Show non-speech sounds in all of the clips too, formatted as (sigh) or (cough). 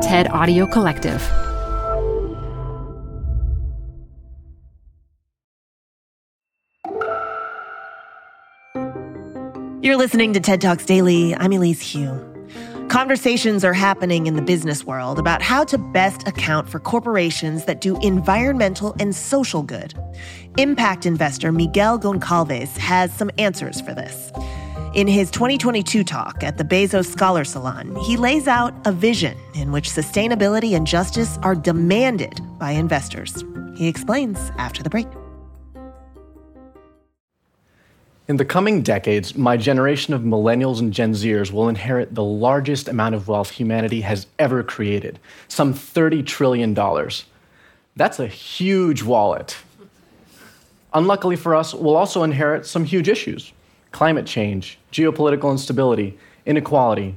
TED Audio Collective. You're listening to TED Talks Daily. I'm Elise Hu. Conversations are happening in the business world about how to best account for corporations that do environmental and social good. Impact investor Miguel Goncalves has some answers for this. In his 2022 talk at the Bezos Scholar Salon, he lays out a vision in which sustainability and justice are demanded by investors. He explains after the break. In the coming decades, my generation of millennials and Gen Zers will inherit the largest amount of wealth humanity has ever created some $30 trillion. That's a huge wallet. Unluckily for us, we'll also inherit some huge issues climate change, geopolitical instability, inequality.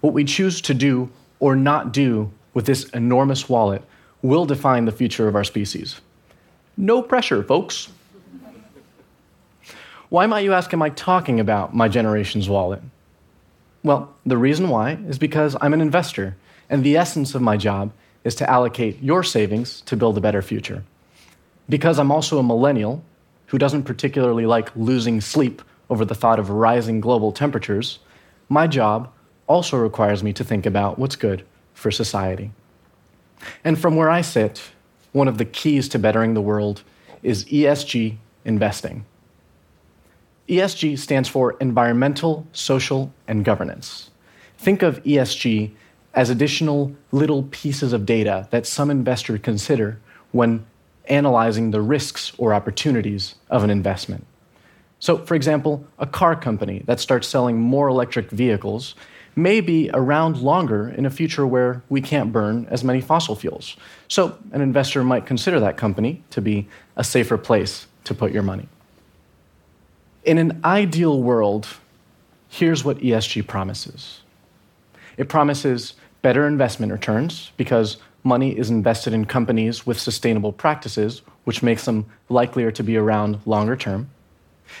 What we choose to do or not do with this enormous wallet will define the future of our species. No pressure, folks. Why might you ask, am I talking about my generation's wallet? Well, the reason why is because I'm an investor, and the essence of my job is to allocate your savings to build a better future. Because I'm also a millennial who doesn't particularly like losing sleep over the thought of rising global temperatures, my job also requires me to think about what's good for society. And from where I sit, one of the keys to bettering the world is ESG investing. ESG stands for environmental, social, and governance. Think of ESG as additional little pieces of data that some investors consider when analyzing the risks or opportunities of an investment. So, for example, a car company that starts selling more electric vehicles may be around longer in a future where we can't burn as many fossil fuels. So, an investor might consider that company to be a safer place to put your money. In an ideal world, here's what ESG promises it promises better investment returns because money is invested in companies with sustainable practices, which makes them likelier to be around longer term.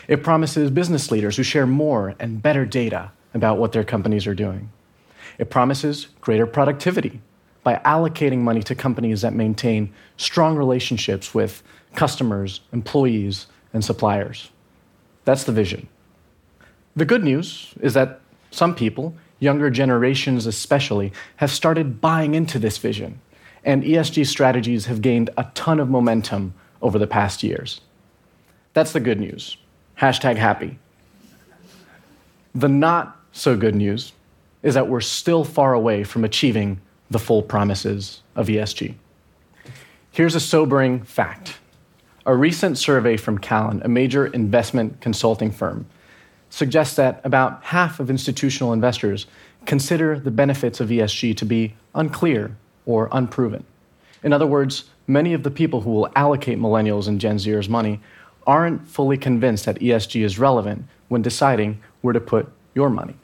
It promises business leaders who share more and better data about what their companies are doing. It promises greater productivity by allocating money to companies that maintain strong relationships with customers, employees, and suppliers. That's the vision. The good news is that some people, younger generations especially, have started buying into this vision, and ESG strategies have gained a ton of momentum over the past years. That's the good news. Hashtag happy. The not so good news is that we're still far away from achieving the full promises of ESG. Here's a sobering fact a recent survey from Callan, a major investment consulting firm, suggests that about half of institutional investors consider the benefits of ESG to be unclear or unproven. In other words, many of the people who will allocate millennials and Gen Zers money aren't fully convinced that ESG is relevant when deciding where to put your money.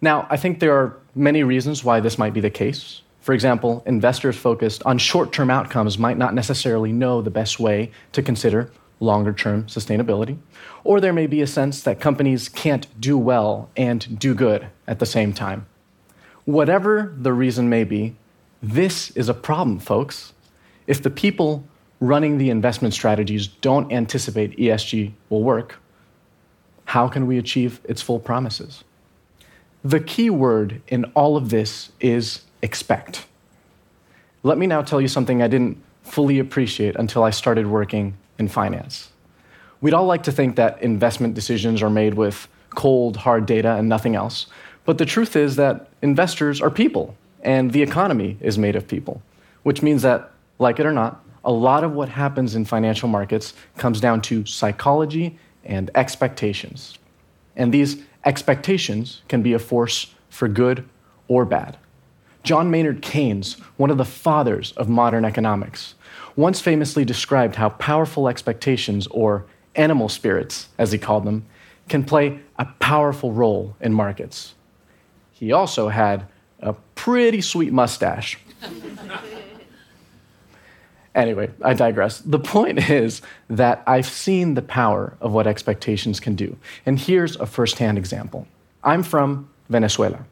Now, I think there are many reasons why this might be the case. For example, investors focused on short term outcomes might not necessarily know the best way to consider longer term sustainability. Or there may be a sense that companies can't do well and do good at the same time. Whatever the reason may be, this is a problem, folks. If the people running the investment strategies don't anticipate ESG will work, how can we achieve its full promises? The key word in all of this is expect. Let me now tell you something I didn't fully appreciate until I started working in finance. We'd all like to think that investment decisions are made with cold, hard data and nothing else. But the truth is that investors are people, and the economy is made of people, which means that, like it or not, a lot of what happens in financial markets comes down to psychology and expectations. And these expectations can be a force for good or bad. John Maynard Keynes, one of the fathers of modern economics, once famously described how powerful expectations, or animal spirits, as he called them, can play a powerful role in markets. He also had a pretty sweet mustache. (laughs) anyway, I digress. The point is that I've seen the power of what expectations can do. And here's a firsthand example I'm from Venezuela.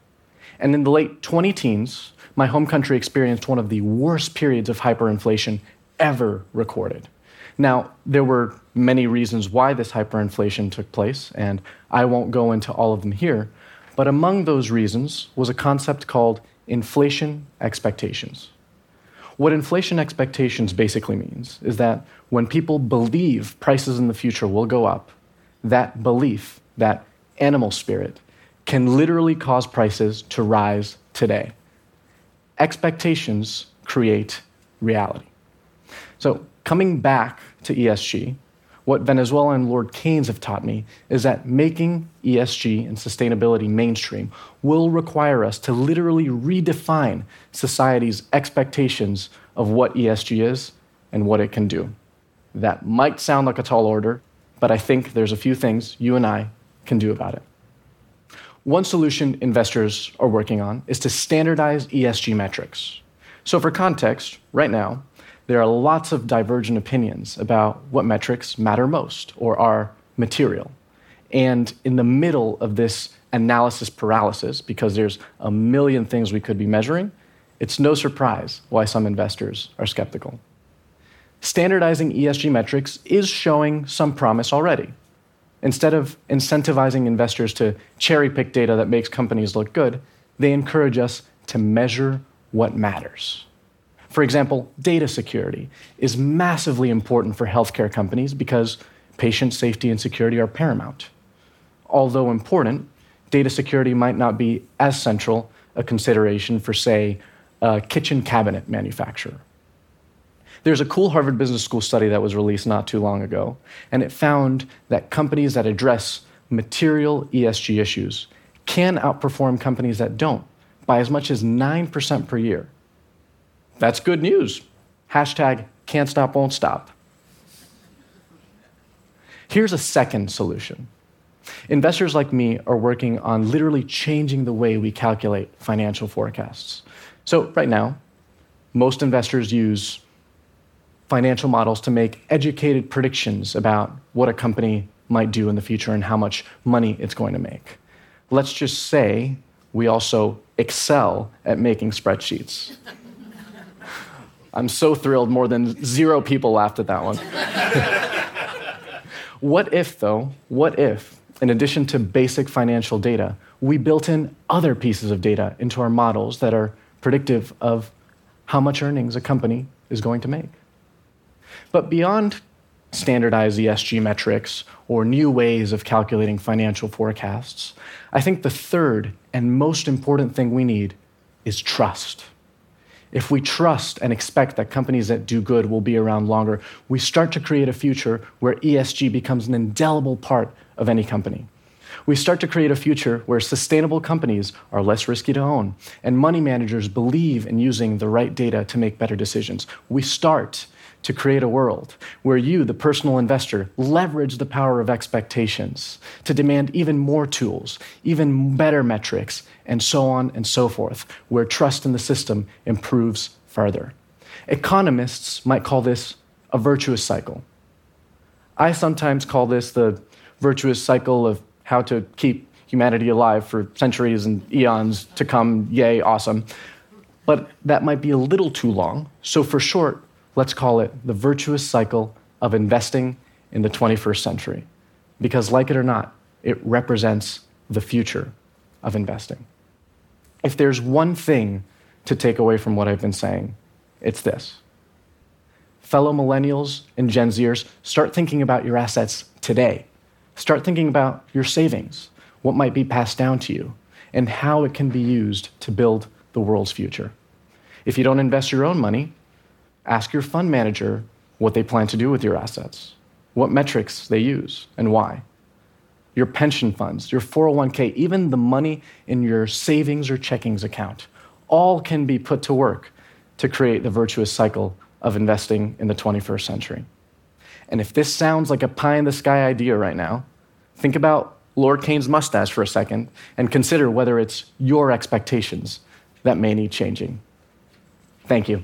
And in the late 20 teens, my home country experienced one of the worst periods of hyperinflation ever recorded. Now, there were many reasons why this hyperinflation took place, and I won't go into all of them here, but among those reasons was a concept called inflation expectations. What inflation expectations basically means is that when people believe prices in the future will go up, that belief, that animal spirit, can literally cause prices to rise today expectations create reality. So, coming back to ESG, what Venezuela and Lord Keynes have taught me is that making ESG and sustainability mainstream will require us to literally redefine society's expectations of what ESG is and what it can do. That might sound like a tall order, but I think there's a few things you and I can do about it. One solution investors are working on is to standardize ESG metrics. So, for context, right now, there are lots of divergent opinions about what metrics matter most or are material. And in the middle of this analysis paralysis, because there's a million things we could be measuring, it's no surprise why some investors are skeptical. Standardizing ESG metrics is showing some promise already. Instead of incentivizing investors to cherry pick data that makes companies look good, they encourage us to measure what matters. For example, data security is massively important for healthcare companies because patient safety and security are paramount. Although important, data security might not be as central a consideration for, say, a kitchen cabinet manufacturer. There's a cool Harvard Business School study that was released not too long ago, and it found that companies that address material ESG issues can outperform companies that don't by as much as 9% per year. That's good news. Hashtag can't stop, won't stop. Here's a second solution. Investors like me are working on literally changing the way we calculate financial forecasts. So, right now, most investors use financial models to make educated predictions about what a company might do in the future and how much money it's going to make. Let's just say we also excel at making spreadsheets. I'm so thrilled, more than zero people laughed at that one. (laughs) what if, though, what if, in addition to basic financial data, we built in other pieces of data into our models that are predictive of how much earnings a company is going to make? But beyond standardized ESG metrics or new ways of calculating financial forecasts, I think the third and most important thing we need is trust. If we trust and expect that companies that do good will be around longer, we start to create a future where ESG becomes an indelible part of any company. We start to create a future where sustainable companies are less risky to own and money managers believe in using the right data to make better decisions. We start to create a world where you, the personal investor, leverage the power of expectations to demand even more tools, even better metrics, and so on and so forth, where trust in the system improves further. Economists might call this a virtuous cycle. I sometimes call this the virtuous cycle of how to keep humanity alive for centuries and eons to come. Yay, awesome. But that might be a little too long. So, for short, let's call it the virtuous cycle of investing in the 21st century. Because, like it or not, it represents the future of investing. If there's one thing to take away from what I've been saying, it's this. Fellow millennials and Gen Zers, start thinking about your assets today. Start thinking about your savings, what might be passed down to you, and how it can be used to build the world's future. If you don't invest your own money, ask your fund manager what they plan to do with your assets, what metrics they use, and why. Your pension funds, your 401k, even the money in your savings or checkings account, all can be put to work to create the virtuous cycle of investing in the 21st century. And if this sounds like a pie in the sky idea right now, think about Lord Keynes' mustache for a second and consider whether it's your expectations that may need changing. Thank you.